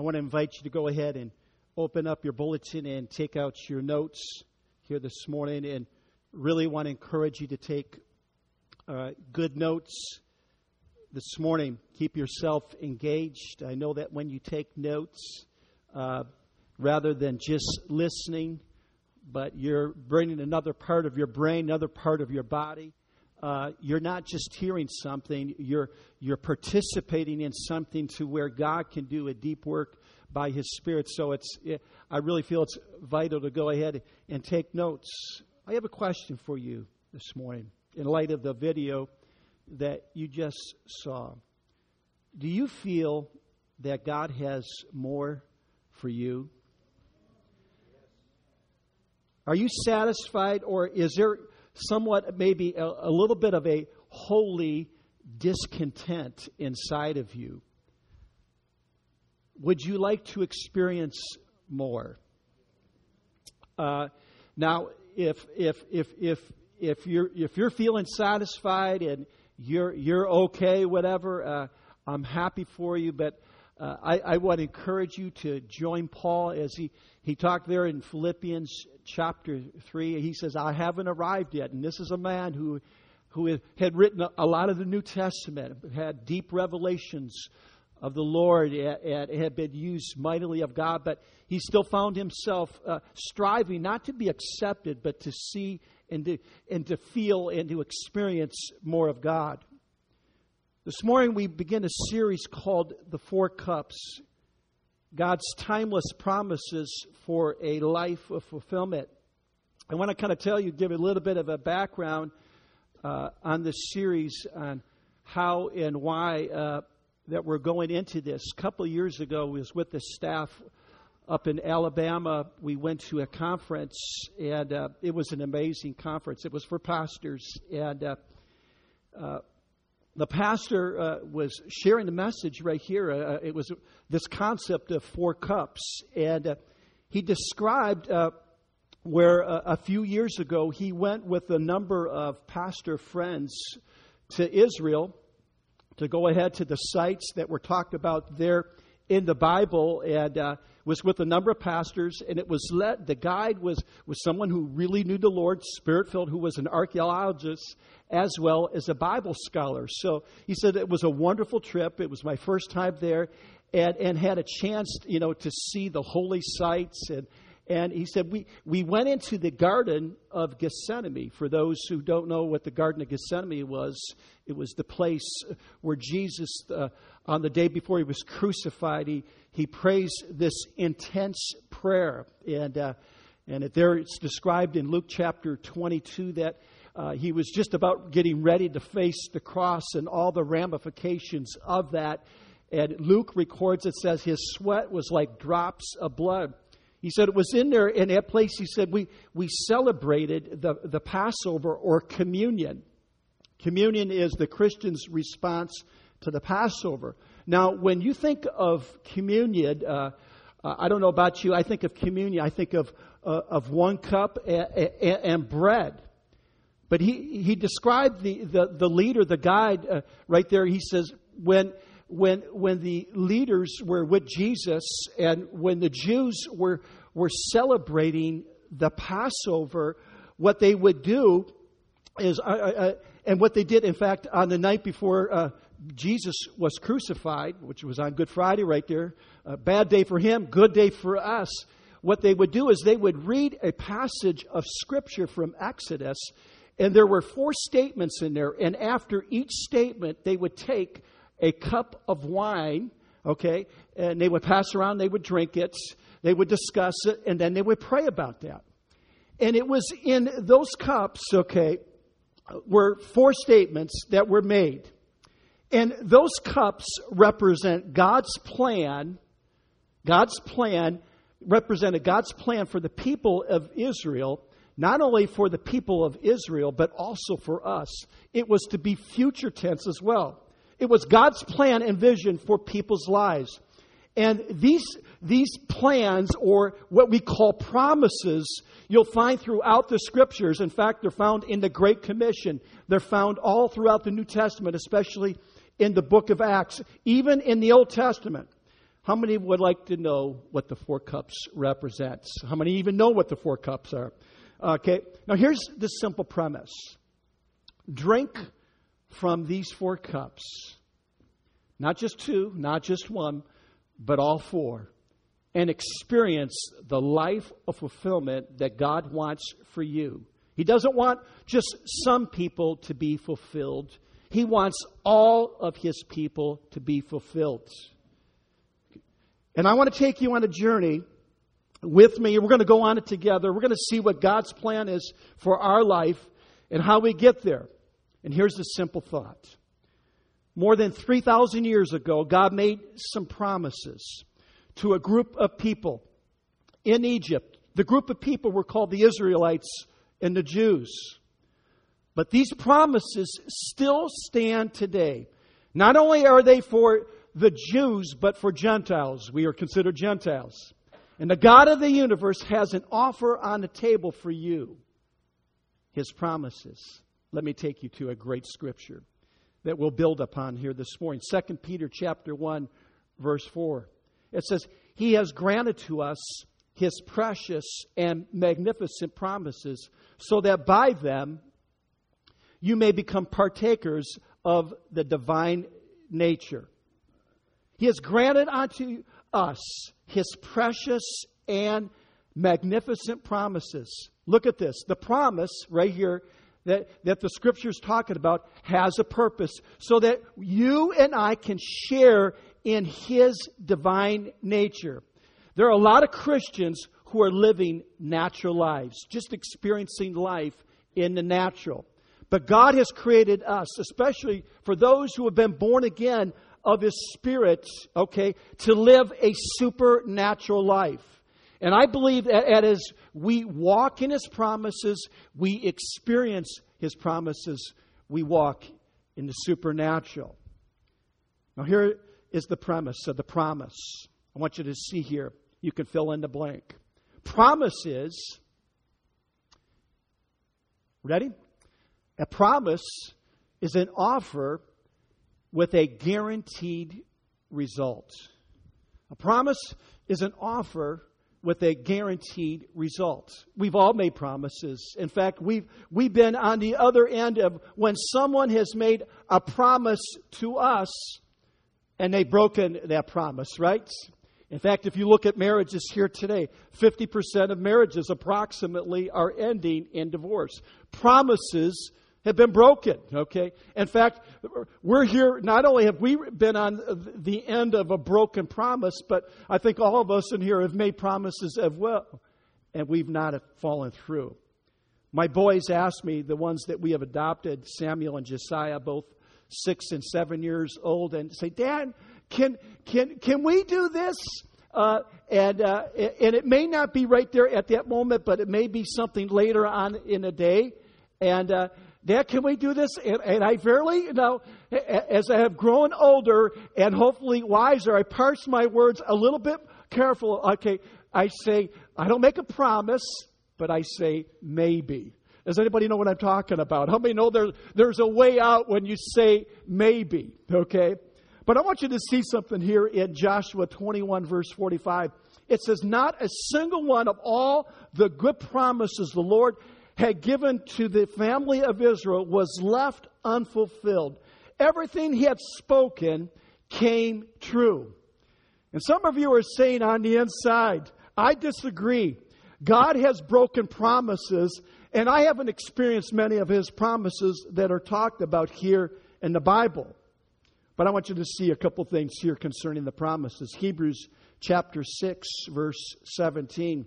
I want to invite you to go ahead and open up your bulletin and take out your notes here this morning and really want to encourage you to take uh, good notes this morning. Keep yourself engaged. I know that when you take notes, uh, rather than just listening, but you're bringing another part of your brain, another part of your body. Uh, you're not just hearing something, you're, you're participating in something to where God can do a deep work by His Spirit. So it's, it, I really feel it's vital to go ahead and take notes. I have a question for you this morning in light of the video that you just saw. Do you feel that God has more for you? Are you satisfied, or is there somewhat, maybe a, a little bit of a holy discontent inside of you? Would you like to experience more? Uh, now, if if if if if you're if you're feeling satisfied and you're you're okay, whatever, uh, I'm happy for you. But uh, I, I want to encourage you to join Paul as he he talked there in Philippians chapter three. He says, "I haven't arrived yet," and this is a man who who had written a lot of the New Testament, had deep revelations of the Lord and had been used mightily of God, but he still found himself uh, striving not to be accepted, but to see and to, and to feel and to experience more of God. This morning we begin a series called The Four Cups God's Timeless Promises for a Life of Fulfillment. I want to kind of tell you, give a little bit of a background uh, on this series on how and why uh, that we're going into this. A couple of years ago, we was with the staff up in Alabama. We went to a conference, and uh, it was an amazing conference. It was for pastors, and uh, uh, the pastor uh, was sharing the message right here. Uh, it was this concept of four cups, and uh, he described where a few years ago he went with a number of pastor friends to Israel to go ahead to the sites that were talked about there in the Bible and uh, was with a number of pastors. And it was led, the guide was, was someone who really knew the Lord, spirit filled, who was an archaeologist as well as a Bible scholar. So he said it was a wonderful trip. It was my first time there and, and had a chance, you know, to see the holy sites and, and he said, we, we went into the Garden of Gethsemane. For those who don't know what the Garden of Gethsemane was, it was the place where Jesus, uh, on the day before he was crucified, he, he prays this intense prayer. And, uh, and it, there it's described in Luke chapter 22 that uh, he was just about getting ready to face the cross and all the ramifications of that. And Luke records it says his sweat was like drops of blood. He said it was in there, in that place, he said, we, we celebrated the, the Passover or communion. Communion is the Christian's response to the Passover. Now, when you think of communion, uh, uh, I don't know about you, I think of communion, I think of, uh, of one cup and, and, and, bread. But he, he described the, the, the leader, the guide, uh, right there. He says, when, when, when the leaders were with Jesus and when the Jews were, were celebrating the Passover, what they would do is, uh, uh, uh, and what they did, in fact, on the night before uh, Jesus was crucified, which was on Good Friday right there, a bad day for him, good day for us. What they would do is they would read a passage of Scripture from Exodus, and there were four statements in there, and after each statement, they would take a cup of wine, okay, and they would pass around, they would drink it, they would discuss it, and then they would pray about that. And it was in those cups, okay, were four statements that were made. And those cups represent God's plan. God's plan represented God's plan for the people of Israel, not only for the people of Israel, but also for us. It was to be future tense as well. It was God's plan and vision for people's lives. And these, these plans, or what we call promises, you'll find throughout the scriptures. In fact, they're found in the Great Commission. They're found all throughout the New Testament, especially in the book of Acts, even in the Old Testament. How many would like to know what the four cups represents? How many even know what the four cups are? Okay, now here's the simple premise drink from these four cups, not just two, not just one, but all four, and experience the life of fulfillment that God wants for you. He doesn't want just some people to be fulfilled. He wants all of his people to be fulfilled. And I want to take you on a journey with me. We're going to go on it together. We're going to see what God's plan is for our life and how we get there. And here's the simple thought. More than 3,000 years ago, God made some promises to a group of people in Egypt. The group of people were called the Israelites and the Jews. But these promises still stand today. Not only are they for the Jews, but for Gentiles. We are considered Gentiles. And the God of the universe has an offer on the table for you His promises. Let me take you to a great scripture that we'll build upon here this morning. 2 Peter chapter 1 verse 4. It says, "He has granted to us his precious and magnificent promises so that by them you may become partakers of the divine nature." He has granted unto us his precious and magnificent promises. Look at this. The promise right here that, that the scripture is talking about has a purpose so that you and I can share in his divine nature. There are a lot of Christians who are living natural lives, just experiencing life in the natural. But God has created us, especially for those who have been born again of His Spirit, okay, to live a supernatural life. And I believe that as we walk in His promises, we experience His promises, we walk in the supernatural. Now, here is the premise of the promise. I want you to see here. You can fill in the blank. Promise is, ready? A promise is an offer with a guaranteed result. A promise is an offer with a guaranteed result. We've all made promises. In fact, we've, we've been on the other end of when someone has made a promise to us and they've broken that promise, right? In fact, if you look at marriages here today, 50% of marriages approximately are ending in divorce. Promises have been broken, okay? In fact, we're here, not only have we been on the end of a broken promise, but I think all of us in here have made promises as well, and we've not fallen through. My boys asked me, the ones that we have adopted, Samuel and Josiah, both six and seven years old, and say, Dad, can, can, can we do this? Uh, and, uh, and it may not be right there at that moment, but it may be something later on in the day. And, uh, Dad, can we do this? And, and I verily, you know, as I have grown older and hopefully wiser, I parse my words a little bit careful. Okay, I say, I don't make a promise, but I say maybe. Does anybody know what I'm talking about? How many know there, there's a way out when you say maybe? Okay? But I want you to see something here in Joshua 21, verse 45. It says, Not a single one of all the good promises the Lord had given to the family of Israel was left unfulfilled. Everything he had spoken came true. And some of you are saying on the inside, I disagree. God has broken promises, and I haven't experienced many of his promises that are talked about here in the Bible. But I want you to see a couple things here concerning the promises. Hebrews chapter 6, verse 17.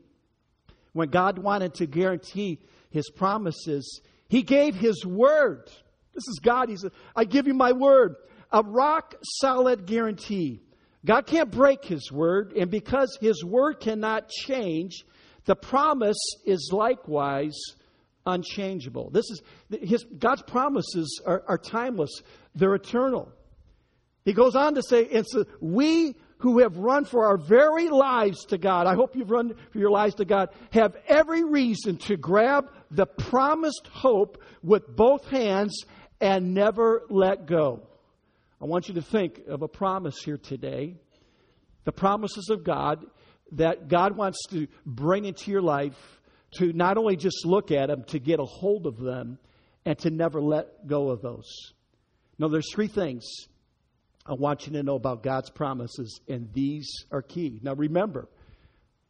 When God wanted to guarantee his promises. He gave his word. This is God. He said, I give you my word, a rock solid guarantee. God can't break his word, and because his word cannot change, the promise is likewise unchangeable. This is his, God's promises are, are timeless, they're eternal. He goes on to say, it's we who have run for our very lives to God, I hope you've run for your lives to God, have every reason to grab the promised hope with both hands and never let go. I want you to think of a promise here today. the promises of God that God wants to bring into your life to not only just look at them, to get a hold of them, and to never let go of those. Now, there's three things I want you to know about God's promises, and these are key. Now, remember,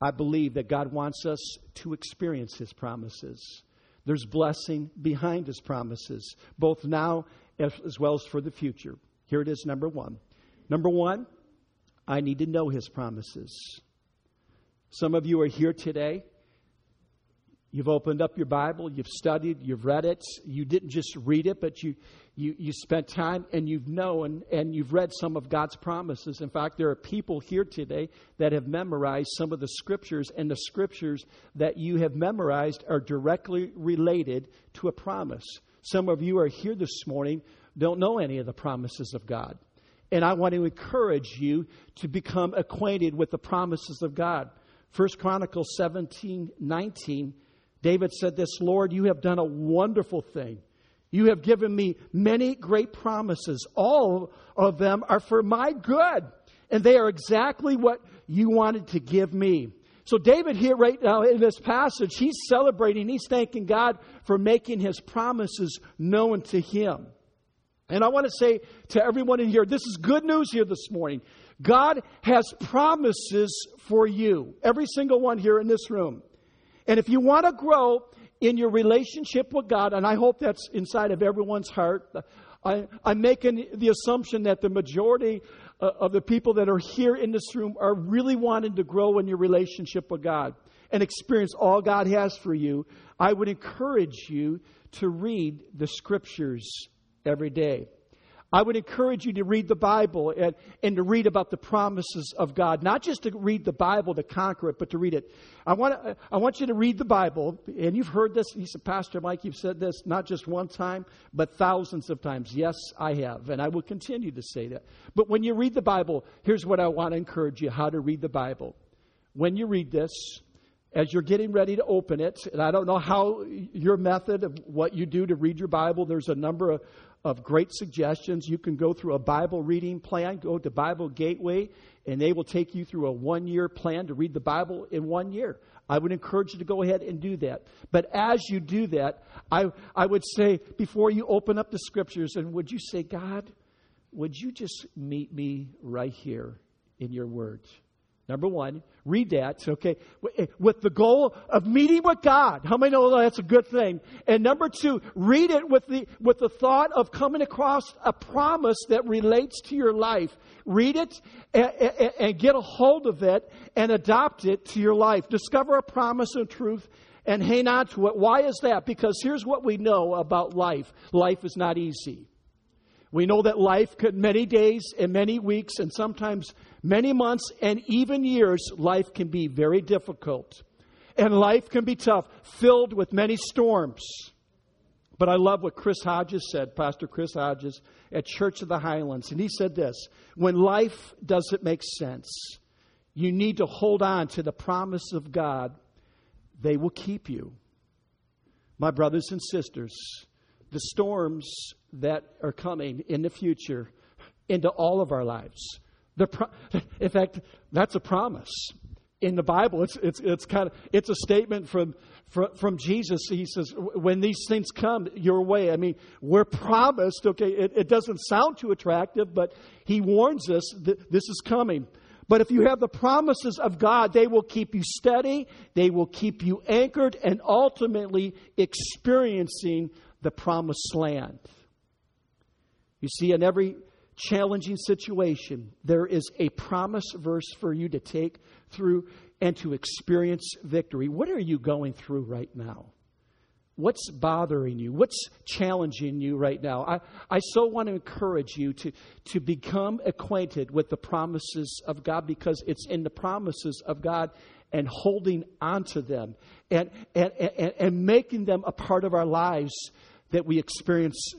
I believe that God wants us to experience His promises. There's blessing behind His promises, both now as well as for the future. Here it is, number one. Number one, I need to know His promises. Some of you are here today You've opened up your Bible, you've studied, you've read it. You didn't just read it, but you, you, you spent time and you've known and you've read some of God's promises. In fact, there are people here today that have memorized some of the scriptures, and the scriptures that you have memorized are directly related to a promise. Some of you are here this morning, don't know any of the promises of God. And I want to encourage you to become acquainted with the promises of God. First Chronicles 17 19 David said this Lord, you have done a wonderful thing. You have given me many great promises. All of them are for my good, and they are exactly what you wanted to give me. So, David, here right now in this passage, he's celebrating, he's thanking God for making his promises known to him. And I want to say to everyone in here, this is good news here this morning. God has promises for you, every single one here in this room. And if you want to grow in your relationship with God, and I hope that's inside of everyone's heart, I, am making the assumption that the majority uh, of the people that are here in this room are really wanting to grow in your relationship with God and experience all God has for you. I would encourage you to read the scriptures every day. I would encourage you to read the Bible and, and to read about the promises of God. Not just to read the Bible to conquer it, but to read it. I want, I want you to read the Bible, and you've heard this. He said, Pastor Mike, you've said this not just one time, but thousands of times. Yes, I have, and I will continue to say that. But when you read the Bible, here's what I want to encourage you how to read the Bible. When you read this, as you're getting ready to open it, and I don't know how your method of what you do to read your Bible, there's a number of, of great suggestions. You can go through a Bible reading plan, go to Bible Gateway, and they will take you through a one year plan to read the Bible in one year. I would encourage you to go ahead and do that. But as you do that, I, I would say, before you open up the scriptures, and would you say, God, would you just meet me right here in your words? Number one, read that, okay, eh, with the goal of meeting with God. How many know that's a good thing? And number two, read it with the, with the thought of coming across a promise that relates to your life. Read it and, and, and get a hold of it and adopt it to your life. Discover a promise and truth and hang on to it. Why is that? Because here's what we know about life life is not easy. We know that life could, many days and many weeks and sometimes many months and even years, life can be very difficult. And life can be tough, filled with many storms. But I love what Chris Hodges said, Pastor Chris Hodges at Church of the Highlands. And he said this When life doesn't make sense, you need to hold on to the promise of God, they will keep you. My brothers and sisters, the storms that are coming in the future into all of our lives. The pro- in fact, that's a promise in the Bible. It's, it's, it's kind of it's a statement from, from from Jesus. He says, "When these things come your way, I mean, we're promised." Okay, it, it doesn't sound too attractive, but He warns us that this is coming. But if you have the promises of God, they will keep you steady, they will keep you anchored, and ultimately experiencing the promised land. You see, in every challenging situation, there is a promise verse for you to take through and to experience victory. What are you going through right now? What's bothering you? What's challenging you right now? I, I so want to encourage you to, to become acquainted with the promises of God because it's in the promises of God and holding onto them and, and, and, and making them a part of our lives that we experience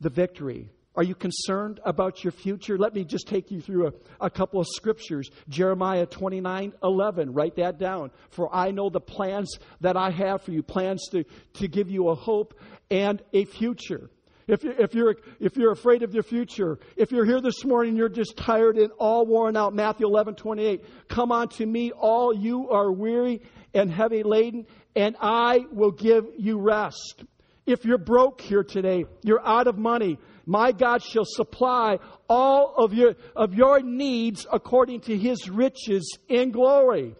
the victory. Are you concerned about your future? Let me just take you through a, a, couple of scriptures. Jeremiah 29 11. Write that down. For I know the plans that I have for you, plans to, to give you a hope and a future. If, if, you're, if you're afraid of your future, if you're here this morning, you're just tired and all worn out, Matthew 11, 28, come unto me, all you are weary and heavy laden, and I will give you rest. If you're broke here today, you're out of money, my God shall supply all of your, of your needs according to his riches in glory.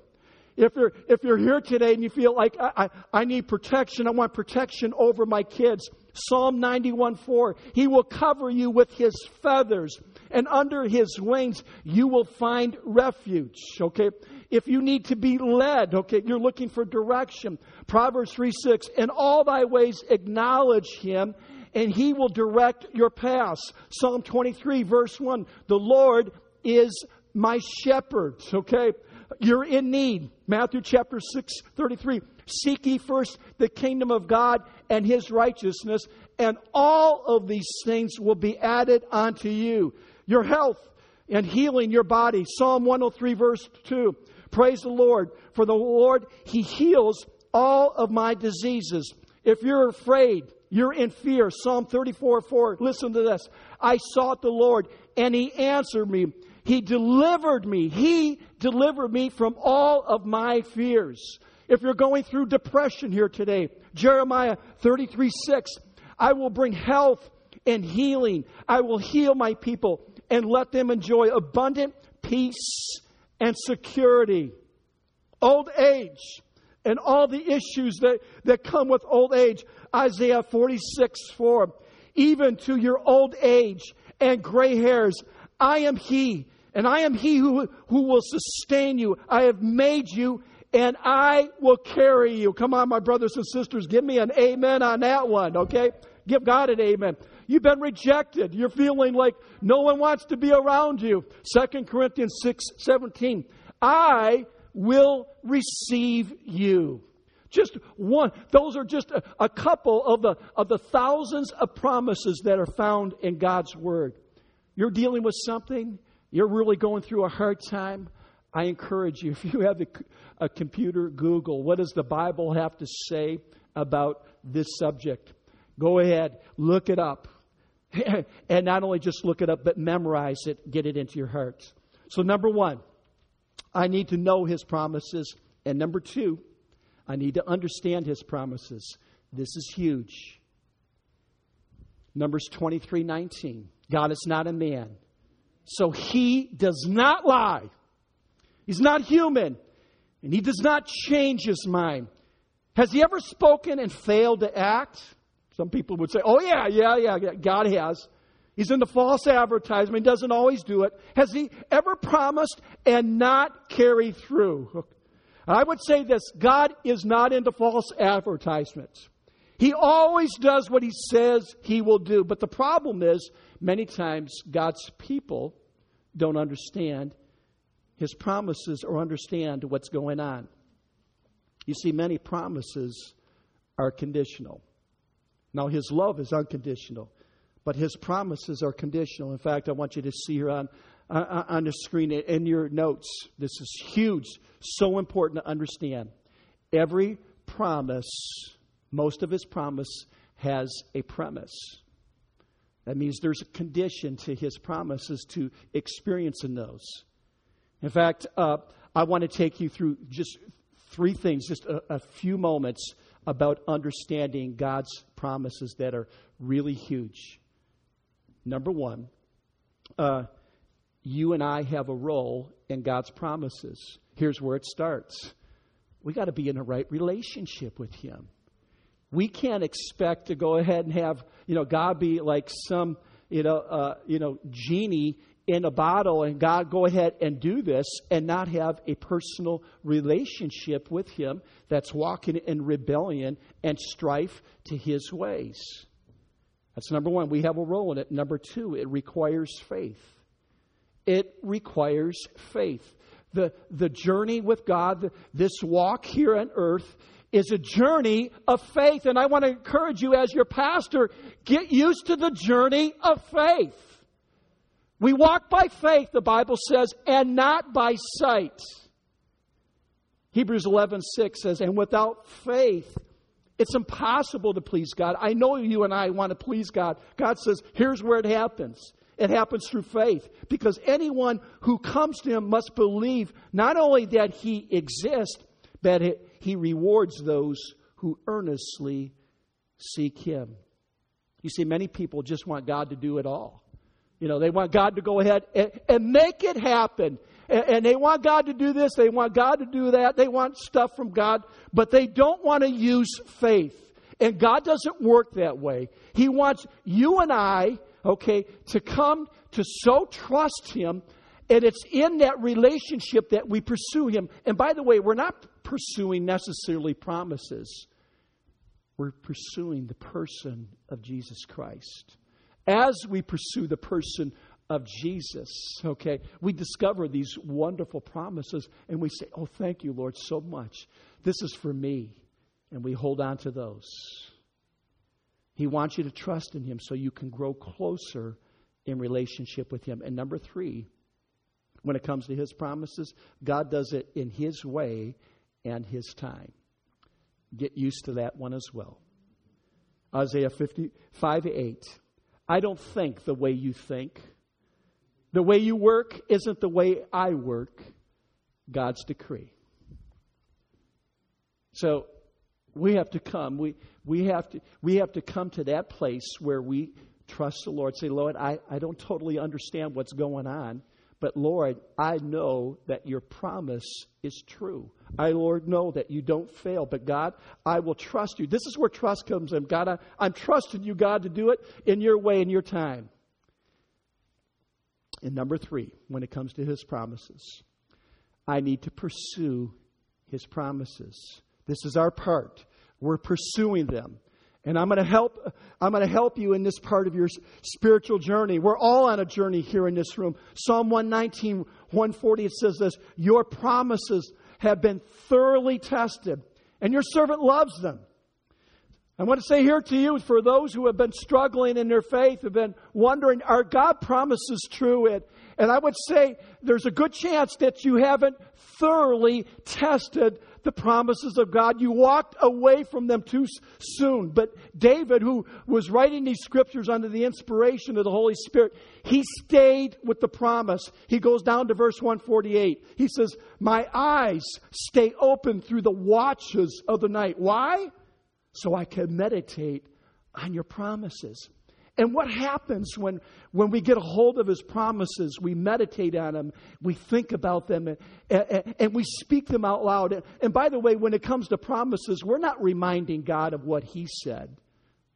If you're, if you're here today and you feel like I, I, I need protection, I want protection over my kids, Psalm 91 4, He will cover you with His feathers, and under His wings you will find refuge. Okay? If you need to be led, okay, you're looking for direction. Proverbs 3 6, in all thy ways acknowledge Him, and He will direct your paths. Psalm 23, verse 1, the Lord is my shepherd. Okay? You're in need. Matthew chapter 6, 33. Seek ye first the kingdom of God and his righteousness, and all of these things will be added unto you. Your health and healing your body. Psalm 103, verse 2. Praise the Lord. For the Lord, he heals all of my diseases. If you're afraid, you're in fear. Psalm 34, 4. Listen to this. I sought the Lord, and he answered me. He delivered me. He delivered me from all of my fears. If you're going through depression here today, Jeremiah 33 6, I will bring health and healing. I will heal my people and let them enjoy abundant peace and security. Old age and all the issues that, that come with old age. Isaiah 46 4. Even to your old age and gray hairs, I am He and I am he who, who will sustain you. I have made you and I will carry you. Come on, my brothers and sisters, give me an amen on that one, okay? Give God an amen. You've been rejected. You're feeling like no one wants to be around you. 2 Corinthians 6 17. I will receive you. Just one. Those are just a, a couple of the, of the thousands of promises that are found in God's Word. You're dealing with something, you're really going through a hard time, I encourage you, if you have a, a computer, Google, what does the Bible have to say about this subject? Go ahead, look it up. and not only just look it up, but memorize it, get it into your heart. So, number one, I need to know his promises. And number two, I need to understand his promises. This is huge. Numbers 23 19. God is not a man so he does not lie. He's not human. And he does not change his mind. Has he ever spoken and failed to act? Some people would say, oh, yeah, yeah, yeah, God has. He's into false advertisement. He doesn't always do it. Has he ever promised and not carry through? I would say this God is not into false advertisements. He always does what he says he will do. But the problem is, many times God's people don't understand his promises or understand what's going on. You see, many promises are conditional. Now, his love is unconditional, but his promises are conditional. In fact, I want you to see here on, on the screen in your notes. This is huge, so important to understand. Every promise, most of his promise, has a premise. That means there's a condition to his promises to experience experiencing those. In fact, uh, I want to take you through just three things, just a, a few moments about understanding God's promises that are really huge. Number one, uh, you and I have a role in God's promises. Here's where it starts. We got to be in a right relationship with Him. We can't expect to go ahead and have, you know, God be like some, you know, uh, you know, genie in a bottle and God go ahead and do this and not have a personal relationship with Him that's walking in rebellion and strife to His ways. That's number one. We have a role in it. Number two, it requires faith. It requires faith. The, the journey with God, this walk here on earth, is a journey of faith. And I want to encourage you as your pastor, get used to the journey of faith. We walk by faith, the Bible says, and not by sight. Hebrews 11, 6 says, And without faith, It's impossible to please God. I know you and I want to please God. God says, here's where it happens. It happens through faith because anyone who comes to Him must believe not only that He exists, but He rewards those who earnestly seek Him. You see, many people just want God to do it all. You know, they want God to go ahead and, and make it happen. And, and they want God to do this, they want God to do that, they want stuff from God, but they don't want to use faith. And God doesn't work that way. He wants you and I, okay, to come to so trust Him, and it's in that relationship that we pursue Him. And by the way, we're not pursuing necessarily promises, we're pursuing the person of Jesus Christ as we pursue the person of Jesus, okay, we discover these wonderful promises and we say, Oh, thank you, Lord, so much. This is for me. And we hold on to those. He wants you to trust in Him so you can grow closer in relationship with Him. And number three, when it comes to His promises, God does it in His way and His time. Get used to that one as well. Isaiah 55 8. I don't think the way you think. The way you work isn't the way I work. God's decree. So we have to come. We, we, have to, we have to come to that place where we trust the Lord. Say, Lord, I, I don't totally understand what's going on, but Lord, I know that your promise is true. I, Lord, know that you don't fail. But God, I will trust you. This is where trust comes in. God, I, I'm trusting you, God, to do it in your way, in your time. And number three, when it comes to his promises, I need to pursue his promises. This is our part. We're pursuing them. And I'm going to help I'm going to help you in this part of your spiritual journey. We're all on a journey here in this room. Psalm 119 140 it says this, "Your promises have been thoroughly tested, and your servant loves them." I want to say here to you, for those who have been struggling in their faith, have been wondering, are God promises true? And, and I would say there's a good chance that you haven't thoroughly tested the promises of God. You walked away from them too soon. But David, who was writing these scriptures under the inspiration of the Holy Spirit, he stayed with the promise. He goes down to verse 148. He says, My eyes stay open through the watches of the night. Why? So I can meditate on your promises. And what happens when, when we get a hold of His promises? We meditate on them, we think about them, and, and, and we speak them out loud. And, and by the way, when it comes to promises, we're not reminding God of what He said.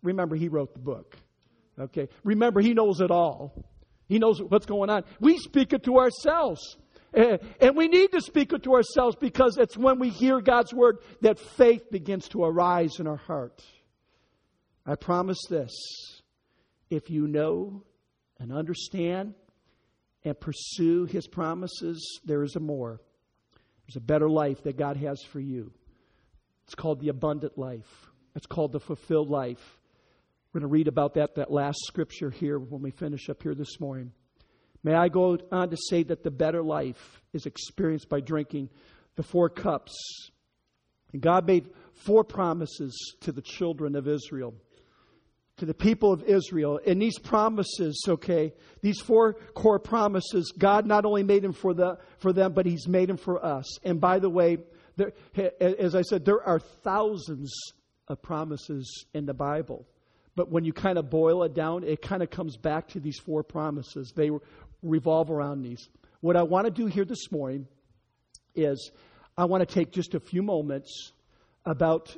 Remember, He wrote the book. Okay? Remember, He knows it all. He knows what's going on. We speak it to ourselves. Eh, and we need to speak it to ourselves because it's when we hear God's word that faith begins to arise in our heart. I promise this if you know and understand and pursue His promises, there is a more. There's a better life that God has for you. It's called the abundant life, it's called the fulfilled life. We're going to read about that, that last scripture here when we finish up here this morning. May I go on to say that the better life is experienced by drinking the four cups. And God made four promises to the children of Israel to the people of Israel. And these promises, okay, these four core promises, God not only made them for, the, for them, but He's made them for us. And by the way, there, as I said, there are thousands of promises in the Bible. But when you kind of boil it down, it kind of comes back to these four promises. They revolve around these. What I want to do here this morning is I want to take just a few moments about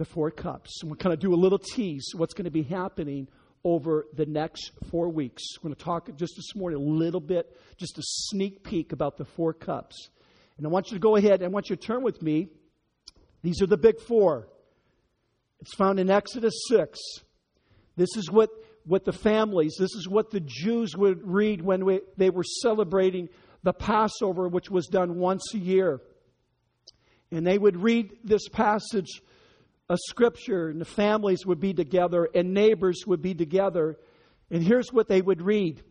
the four cups. And we'll kind of do a little tease what's going to be happening over the next four weeks. We're going to talk just this morning a little bit, just a sneak peek about the four cups. And I want you to go ahead and I want you to turn with me. These are the big four. It's found in Exodus 6. This is what, what the families, this is what the Jews would read when we, they were celebrating the Passover, which was done once a year. And they would read this passage a scripture, and the families would be together, and neighbors would be together. And here's what they would read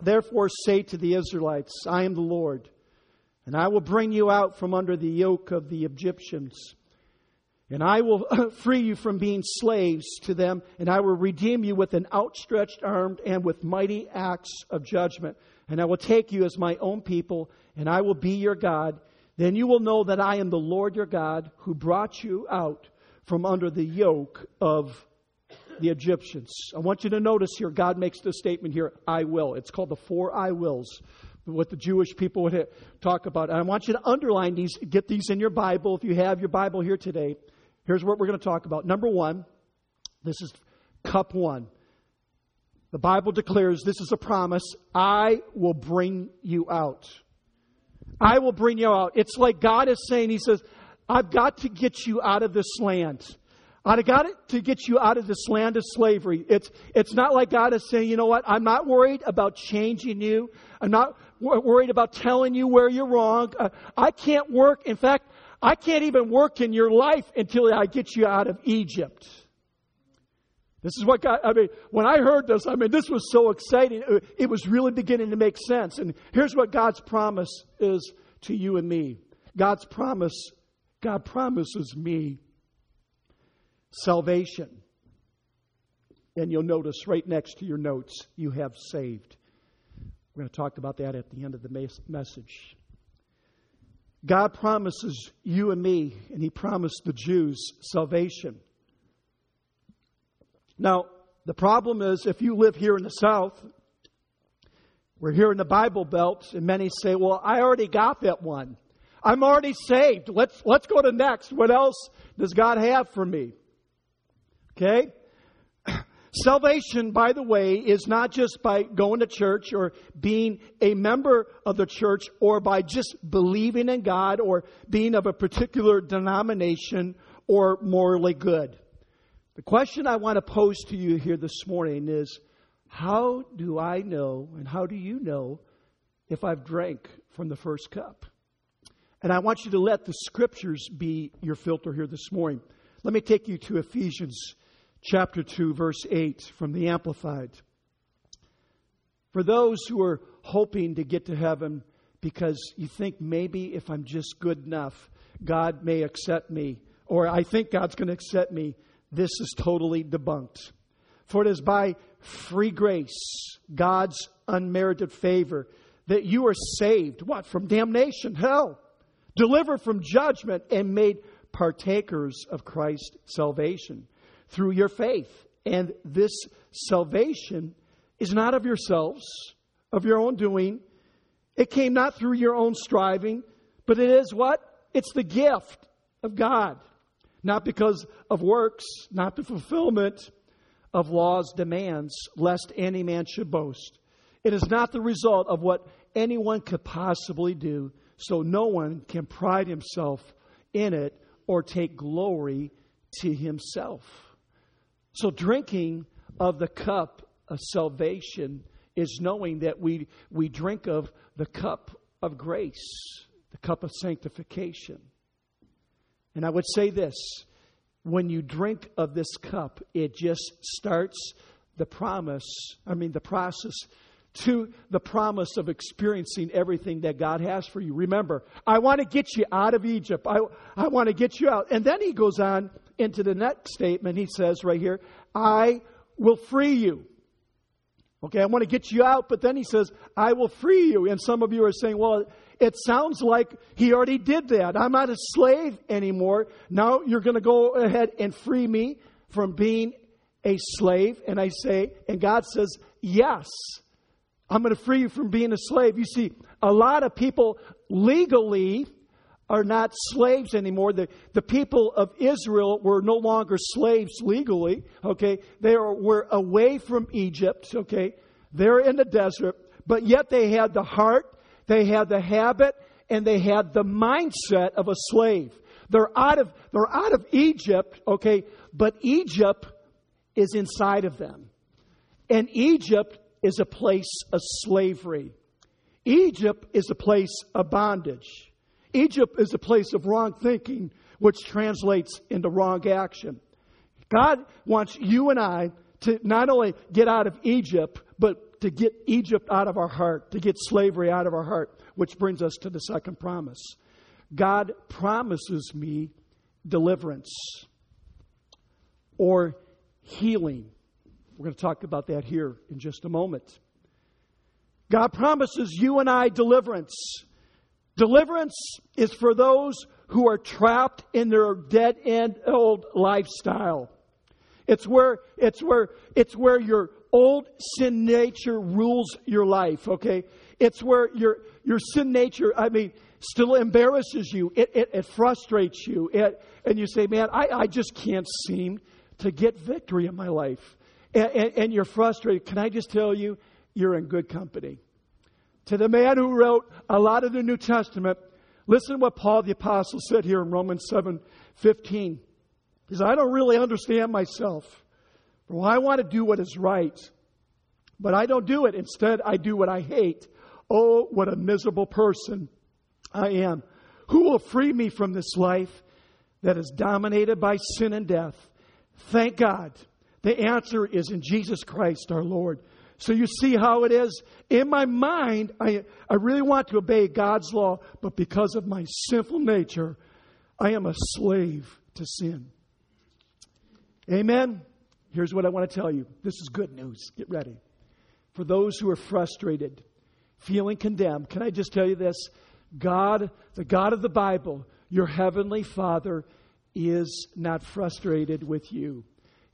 Therefore, say to the Israelites, I am the Lord, and I will bring you out from under the yoke of the Egyptians. And I will free you from being slaves to them, and I will redeem you with an outstretched arm and with mighty acts of judgment. And I will take you as my own people, and I will be your God. Then you will know that I am the Lord your God who brought you out from under the yoke of the Egyptians. I want you to notice here, God makes the statement here, I will. It's called the four I wills, what the Jewish people would talk about. And I want you to underline these, get these in your Bible if you have your Bible here today. Here's what we're going to talk about. Number one, this is cup one. The Bible declares this is a promise I will bring you out. I will bring you out. It's like God is saying, He says, I've got to get you out of this land. I've got to get you out of this land of slavery. It's, it's not like God is saying, you know what, I'm not worried about changing you. I'm not worried about telling you where you're wrong. Uh, I can't work. In fact, I can't even work in your life until I get you out of Egypt. This is what God, I mean, when I heard this, I mean, this was so exciting. It was really beginning to make sense. And here's what God's promise is to you and me God's promise, God promises me salvation. And you'll notice right next to your notes, you have saved. We're going to talk about that at the end of the message. God promises you and me, and He promised the Jews salvation. Now, the problem is if you live here in the South, we're here in the Bible Belt, and many say, Well, I already got that one. I'm already saved. Let's, let's go to next. What else does God have for me? Okay? Salvation, by the way, is not just by going to church or being a member of the church or by just believing in God or being of a particular denomination or morally good. The question I want to pose to you here this morning is how do I know and how do you know if I've drank from the first cup? And I want you to let the scriptures be your filter here this morning. Let me take you to Ephesians chapter 2, verse 8 from the Amplified. For those who are hoping to get to heaven because you think maybe if I'm just good enough, God may accept me, or I think God's going to accept me, this is totally debunked. For it is by free grace, God's unmerited favor, that you are saved. What? From damnation, hell, delivered from judgment, and made partakers of Christ's salvation through your faith. And this salvation is not of yourselves, of your own doing. It came not through your own striving, but it is what? It's the gift of God. Not because of works, not the fulfillment of law's demands, lest any man should boast. It is not the result of what anyone could possibly do, so no one can pride himself in it or take glory to himself. So, drinking of the cup of salvation is knowing that we, we drink of the cup of grace, the cup of sanctification. And I would say this when you drink of this cup, it just starts the promise, I mean, the process to the promise of experiencing everything that God has for you. Remember, I want to get you out of Egypt. I, I want to get you out. And then he goes on into the next statement, he says right here, I will free you. Okay, I want to get you out, but then he says, I will free you. And some of you are saying, well, it sounds like he already did that. I'm not a slave anymore. Now you're going to go ahead and free me from being a slave. And I say, and God says, yes, I'm going to free you from being a slave. You see, a lot of people legally are not slaves anymore. The, the people of Israel were no longer slaves legally, okay? They are, were away from Egypt, okay? They're in the desert, but yet they had the heart, they had the habit, and they had the mindset of a slave. They're out of, they're out of Egypt, okay? But Egypt is inside of them. And Egypt is a place of slavery. Egypt is a place of bondage. Egypt is a place of wrong thinking, which translates into wrong action. God wants you and I to not only get out of Egypt, but to get Egypt out of our heart, to get slavery out of our heart, which brings us to the second promise. God promises me deliverance or healing. We're going to talk about that here in just a moment. God promises you and I deliverance. Deliverance is for those who are trapped in their dead end old lifestyle. It's where, it's where, it's where your old sin nature rules your life, okay? It's where your, your sin nature, I mean, still embarrasses you. It, it, it frustrates you. It, and you say, man, I, I just can't seem to get victory in my life. And, and, and you're frustrated. Can I just tell you, you're in good company. To the man who wrote a lot of the New Testament, listen to what Paul the Apostle said here in Romans 7 15. He says, I don't really understand myself. Well, I want to do what is right, but I don't do it. Instead, I do what I hate. Oh, what a miserable person I am. Who will free me from this life that is dominated by sin and death? Thank God. The answer is in Jesus Christ our Lord. So you see how it is? In my mind, I, I really want to obey God's law, but because of my sinful nature, I am a slave to sin. Amen? Here's what I want to tell you. This is good news. Get ready. For those who are frustrated, feeling condemned, can I just tell you this? God, the God of the Bible, your heavenly Father, is not frustrated with you.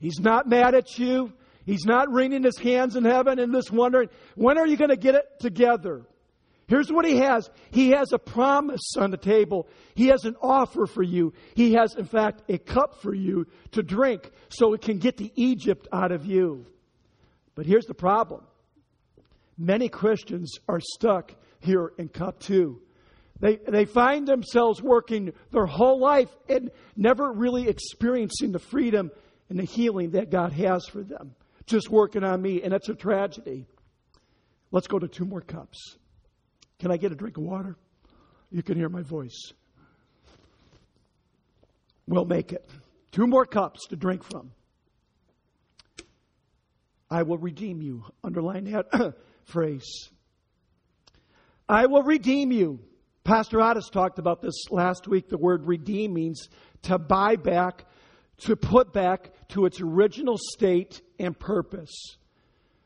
He's not mad at you. He's not wringing his hands in heaven and just wondering, when are you going to get it together? Here's what he has. He has a promise on the table. He has an offer for you. He has, in fact, a cup for you to drink so it can get the Egypt out of you. But here's the problem. Many Christians are stuck here in cup two. They, they find themselves working their whole life and never really experiencing the freedom and the healing that God has for them. Just working on me, and it's a tragedy. Let's go to two more cups. Can I get a drink of water? You can hear my voice. We'll make it. Two more cups to drink from. I will redeem you. Underline that phrase. I will redeem you. Pastor Otis talked about this last week. The word redeem means to buy back, to put back to its original state and purpose.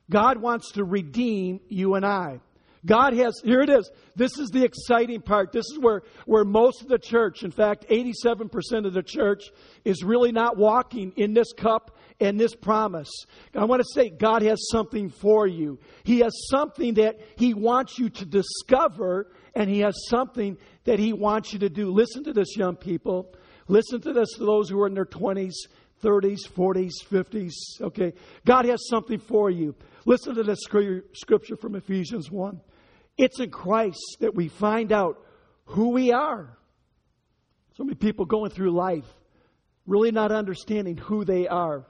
God wants to redeem you and I. God has, here it is. This is the exciting part. This is where, where most of the church, in fact, 87% of the church, is really not walking in this cup and this promise. I want to say God has something for you. He has something that He wants you to discover, and He has something that He wants you to do. Listen to this, young people. Listen to this to those who are in their 20s, 30s, 40s, 50s. Okay. God has something for you. Listen to this scripture from Ephesians 1. It's in Christ that we find out who we are. So many people going through life really not understanding who they are,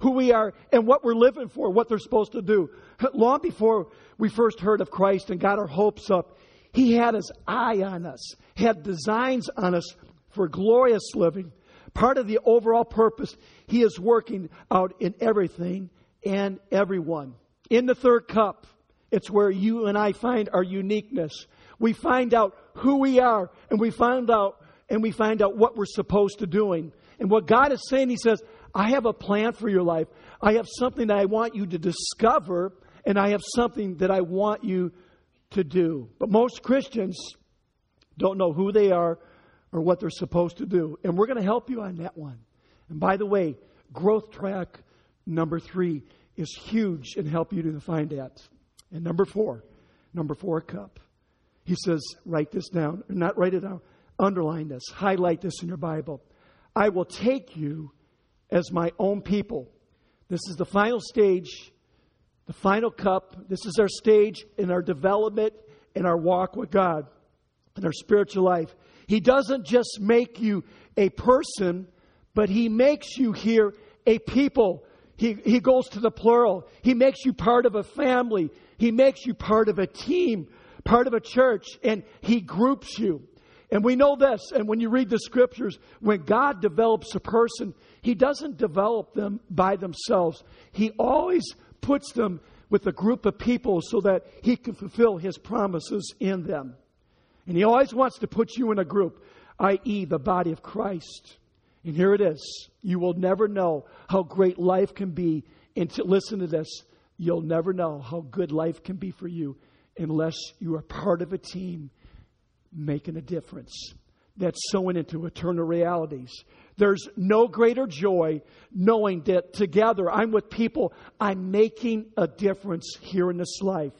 who we are, and what we're living for, what they're supposed to do. Long before we first heard of Christ and got our hopes up, He had His eye on us, had designs on us for glorious living. Part of the overall purpose He is working out in everything and everyone. In the third cup, it's where you and I find our uniqueness. We find out who we are and we find out and we find out what we're supposed to doing. And what God is saying, He says, I have a plan for your life. I have something that I want you to discover, and I have something that I want you to do. But most Christians don't know who they are or what they're supposed to do. And we're going to help you on that one. And by the way, growth track number three is huge and help you to find that. And number four, number four cup. He says, write this down, not write it down, underline this, highlight this in your Bible. I will take you as my own people. This is the final stage, the final cup. This is our stage in our development in our walk with God, in our spiritual life. He doesn't just make you a person, but He makes you here a people. He, he goes to the plural. He makes you part of a family. He makes you part of a team, part of a church, and He groups you. And we know this, and when you read the scriptures, when God develops a person, He doesn't develop them by themselves. He always puts them with a group of people so that He can fulfill His promises in them. And He always wants to put you in a group, i.e., the body of Christ. And here it is. You will never know how great life can be And to, listen to this, you'll never know how good life can be for you unless you are part of a team making a difference that's sowing into eternal realities. There's no greater joy knowing that together I'm with people, I'm making a difference here in this life.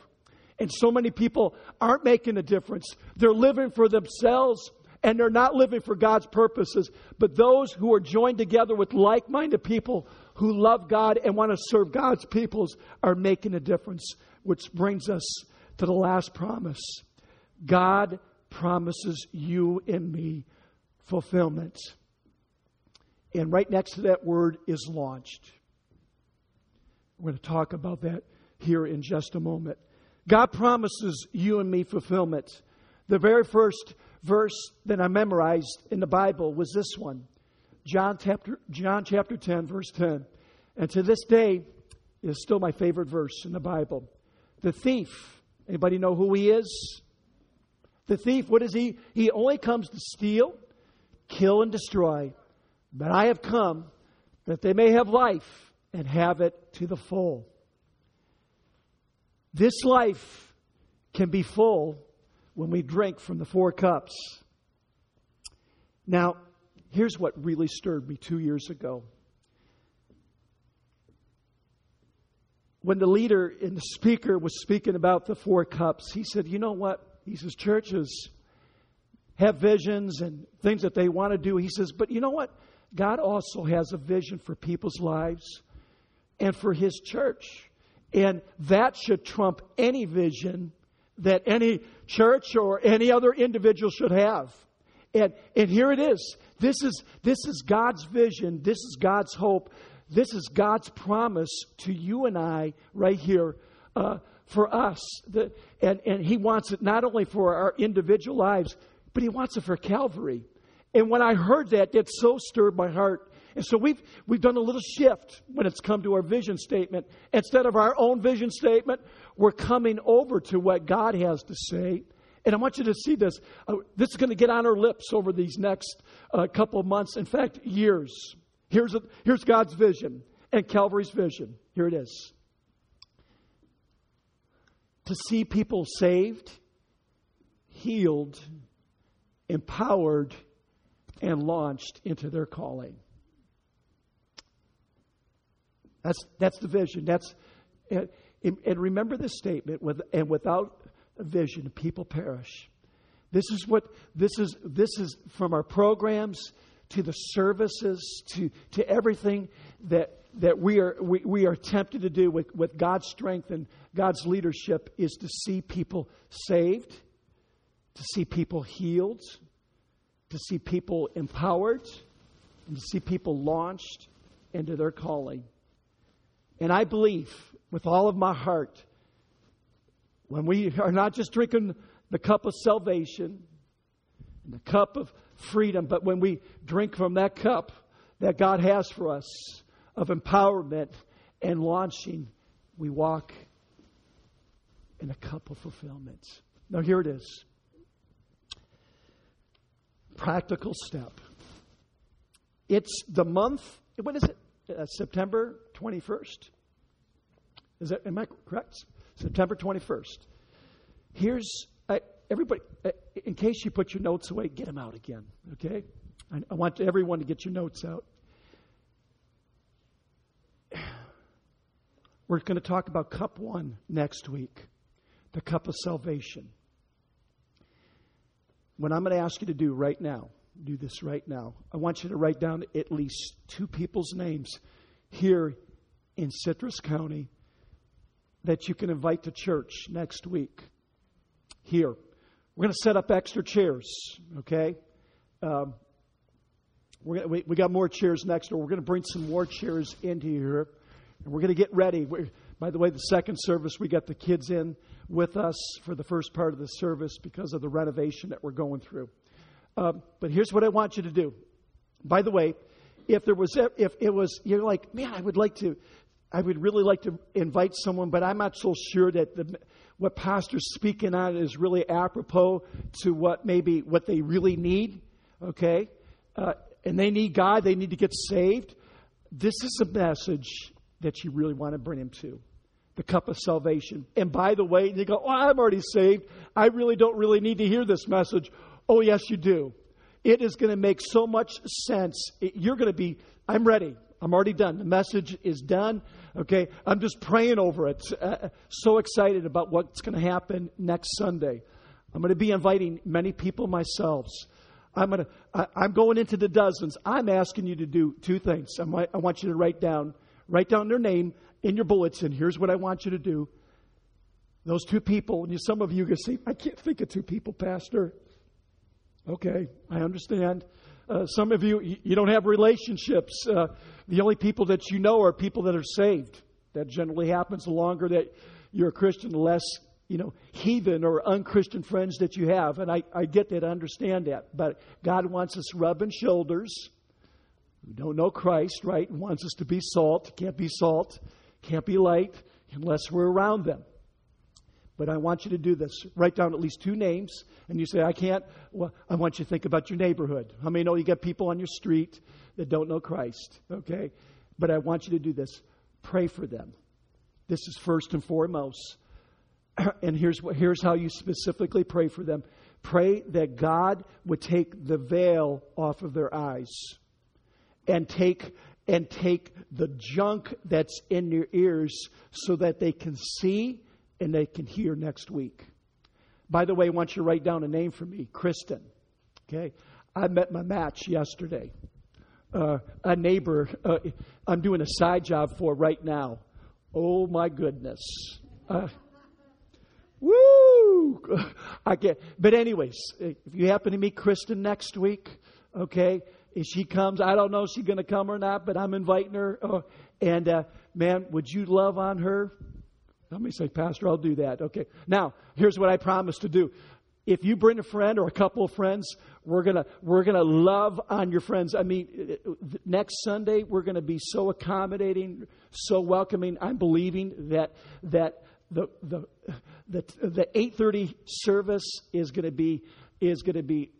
And so many people aren't making a difference. They're living for themselves and they're not living for God's purposes. But those who are joined together with like minded people who love God and want to serve God's peoples are making a difference, which brings us to the last promise. God promises you and me fulfillment. And right next to that word is launched. We're going to talk about that here in just a moment. God promises you and me fulfillment. The very first verse that I memorized in the Bible was this one John chapter, John chapter 10, verse 10. And to this day, is still my favorite verse in the Bible. The thief, anybody know who he is? The thief, what is he? He only comes to steal, kill, and destroy. But I have come that they may have life and have it to the full. This life can be full when we drink from the four cups. Now, here's what really stirred me two years ago. When the leader and the speaker was speaking about the four cups, he said, You know what? He says, Churches have visions and things that they want to do. He says, But you know what? God also has a vision for people's lives and for His church. And that should trump any vision that any church or any other individual should have. And, and here it is. This is, this is God's vision. This is God's hope. This is God's promise to you and I right here uh, for us. The, and, and He wants it not only for our individual lives, but He wants it for Calvary. And when I heard that, it so stirred my heart. And so we've, we've done a little shift when it's come to our vision statement. Instead of our own vision statement, we're coming over to what God has to say. And I want you to see this. Uh, this is going to get on our lips over these next uh, couple of months, in fact, years. Here's, a, here's God's vision and Calvary's vision. Here it is to see people saved, healed, empowered, and launched into their calling. That's, that's the vision. That's, and, and remember this statement with, and without a vision, people perish. This is what this is this is from our programs to the services to, to everything that that we are we, we are tempted to do with, with God's strength and God's leadership is to see people saved, to see people healed, to see people empowered, and to see people launched into their calling. And I believe with all of my heart, when we are not just drinking the cup of salvation and the cup of freedom, but when we drink from that cup that God has for us of empowerment and launching, we walk in a cup of fulfillment. Now, here it is practical step. It's the month, what is it? Uh, September 21st. Is that, am I correct? September 21st. Here's, uh, everybody, uh, in case you put your notes away, get them out again, okay? I, I want everyone to get your notes out. We're going to talk about cup one next week the cup of salvation. What I'm going to ask you to do right now, do this right now. I want you to write down at least two people's names here in Citrus County that you can invite to church next week. Here. We're going to set up extra chairs, okay? Um, we're we, we got more chairs next door. We're going to bring some more chairs into here. And we're going to get ready. We're, by the way, the second service, we got the kids in with us for the first part of the service because of the renovation that we're going through. Um, but here's what I want you to do. By the way, if there was, if it was, you're like, man, I would like to, I would really like to invite someone, but I'm not so sure that the, what pastor's speaking on is really apropos to what maybe what they really need. Okay, uh, and they need God, they need to get saved, this is a message that you really want to bring them to the cup of salvation. And by the way, you go, oh, I'm already saved. I really don't really need to hear this message. Oh, yes, you do. It is going to make so much sense. You're going to be, I'm ready. I'm already done. The message is done. Okay. I'm just praying over it. Uh, so excited about what's going to happen next Sunday. I'm going to be inviting many people myself. I'm going to, I, I'm going into the dozens. I'm asking you to do two things. I, I want you to write down, write down their name in your bulletin. Here's what I want you to do. Those two people, and you, some of you can say, I can't think of two people, Pastor. Okay, I understand. Uh, some of you, you don't have relationships. Uh, the only people that you know are people that are saved. That generally happens the longer that you're a Christian, the less you know, heathen or unchristian friends that you have. And I, I get that, I understand that. But God wants us rubbing shoulders who don't know Christ, right? And wants us to be salt. Can't be salt, can't be light unless we're around them. But I want you to do this. Write down at least two names. And you say, I can't. Well, I want you to think about your neighborhood. How many know you got people on your street that don't know Christ? Okay? But I want you to do this. Pray for them. This is first and foremost. and here's, what, here's how you specifically pray for them pray that God would take the veil off of their eyes and take and take the junk that's in their ears so that they can see and they can hear next week. By the way, I want you to write down a name for me, Kristen. Okay, I met my match yesterday. Uh, a neighbor uh, I'm doing a side job for right now. Oh my goodness. Uh, Woo! I get. But anyways, if you happen to meet Kristen next week, okay, if she comes, I don't know if she's going to come or not, but I'm inviting her. Uh, and uh, man, would you love on her? Let me say, Pastor, I'll do that. Okay. Now, here's what I promise to do. If you bring a friend or a couple of friends, we're gonna we're gonna love on your friends. I mean, next Sunday we're gonna be so accommodating, so welcoming. I'm believing that that the the the, the 8:30 service is to be is to be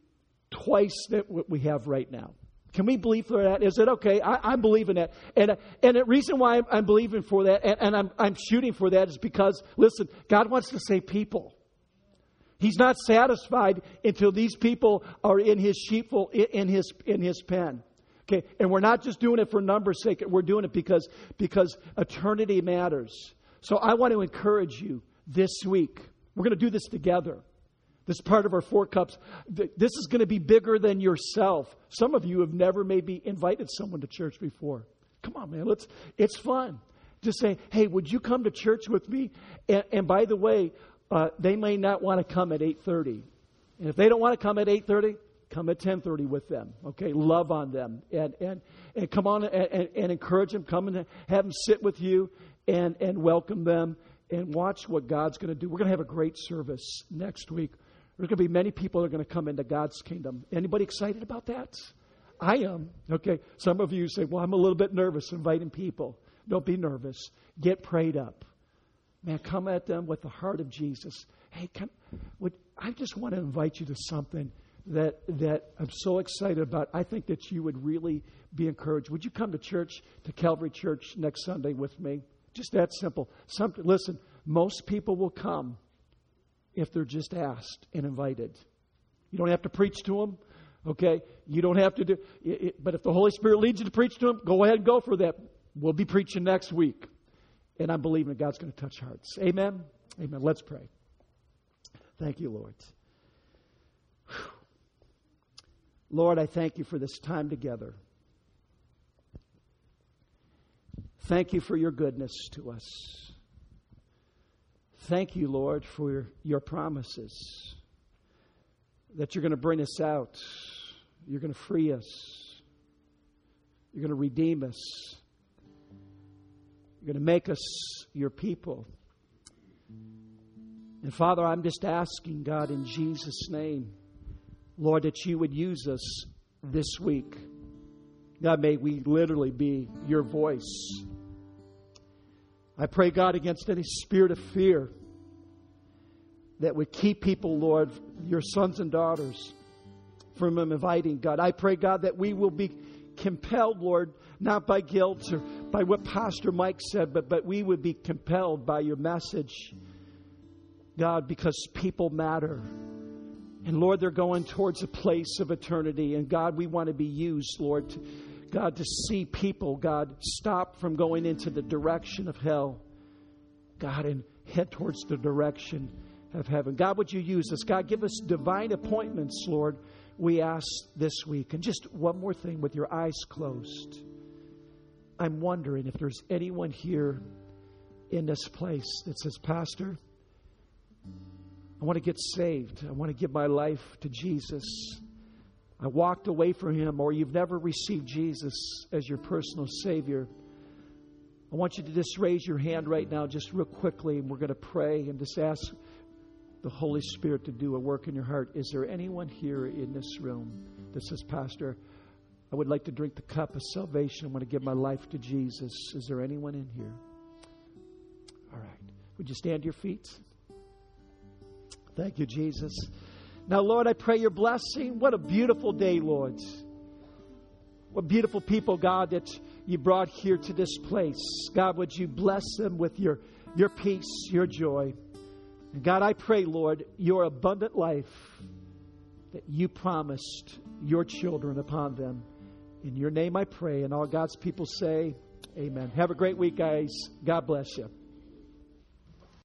twice that what we have right now. Can we believe for that? Is it okay? I, am believing that, and and the reason why I'm, I'm believing for that, and, and I'm I'm shooting for that, is because listen, God wants to save people. He's not satisfied until these people are in His sheepfold, in His in His pen. Okay, and we're not just doing it for numbers' sake. We're doing it because because eternity matters. So I want to encourage you this week. We're going to do this together. This part of our four cups. This is going to be bigger than yourself. Some of you have never maybe invited someone to church before. Come on, man. Let's. It's fun. Just say, "Hey, would you come to church with me?" And, and by the way, uh, they may not want to come at eight thirty. And if they don't want to come at eight thirty, come at ten thirty with them. Okay, love on them and and and come on and, and, and encourage them. Come and have them sit with you and, and welcome them and watch what God's going to do. We're going to have a great service next week. There's going to be many people that are going to come into God's kingdom. Anybody excited about that? I am. Okay. Some of you say, well, I'm a little bit nervous inviting people. Don't be nervous. Get prayed up. Man, come at them with the heart of Jesus. Hey, can, would, I just want to invite you to something that, that I'm so excited about. I think that you would really be encouraged. Would you come to church, to Calvary Church next Sunday with me? Just that simple. Something, listen, most people will come if they're just asked and invited. You don't have to preach to them, okay? You don't have to do it, but if the Holy Spirit leads you to preach to them, go ahead and go for that. We'll be preaching next week. And I'm believing that God's going to touch hearts. Amen. Amen. Let's pray. Thank you, Lord. Lord, I thank you for this time together. Thank you for your goodness to us. Thank you, Lord, for your promises that you're going to bring us out. You're going to free us. You're going to redeem us. You're going to make us your people. And Father, I'm just asking, God, in Jesus' name, Lord, that you would use us this week. God, may we literally be your voice I pray, God, against any spirit of fear that would keep people, Lord, your sons and daughters, from inviting, God. I pray, God, that we will be compelled, Lord, not by guilt or by what Pastor Mike said, but, but we would be compelled by your message, God, because people matter. And Lord, they're going towards a place of eternity. And God, we want to be used, Lord, to, God, to see people, God, stop from going into the direction of hell, God, and head towards the direction of heaven. God, would you use us? God, give us divine appointments, Lord, we ask this week. And just one more thing with your eyes closed. I'm wondering if there's anyone here in this place that says, Pastor, I want to get saved. I want to give my life to Jesus. I walked away from him, or you've never received Jesus as your personal Savior. I want you to just raise your hand right now, just real quickly, and we're going to pray and just ask the Holy Spirit to do a work in your heart. Is there anyone here in this room that says, Pastor, I would like to drink the cup of salvation. I want to give my life to Jesus. Is there anyone in here? All right. Would you stand to your feet? Thank you, Jesus. Now, Lord, I pray your blessing. What a beautiful day, Lord. What beautiful people, God, that you brought here to this place. God, would you bless them with your, your peace, your joy. And God, I pray, Lord, your abundant life that you promised your children upon them. In your name I pray. And all God's people say, Amen. Have a great week, guys. God bless you.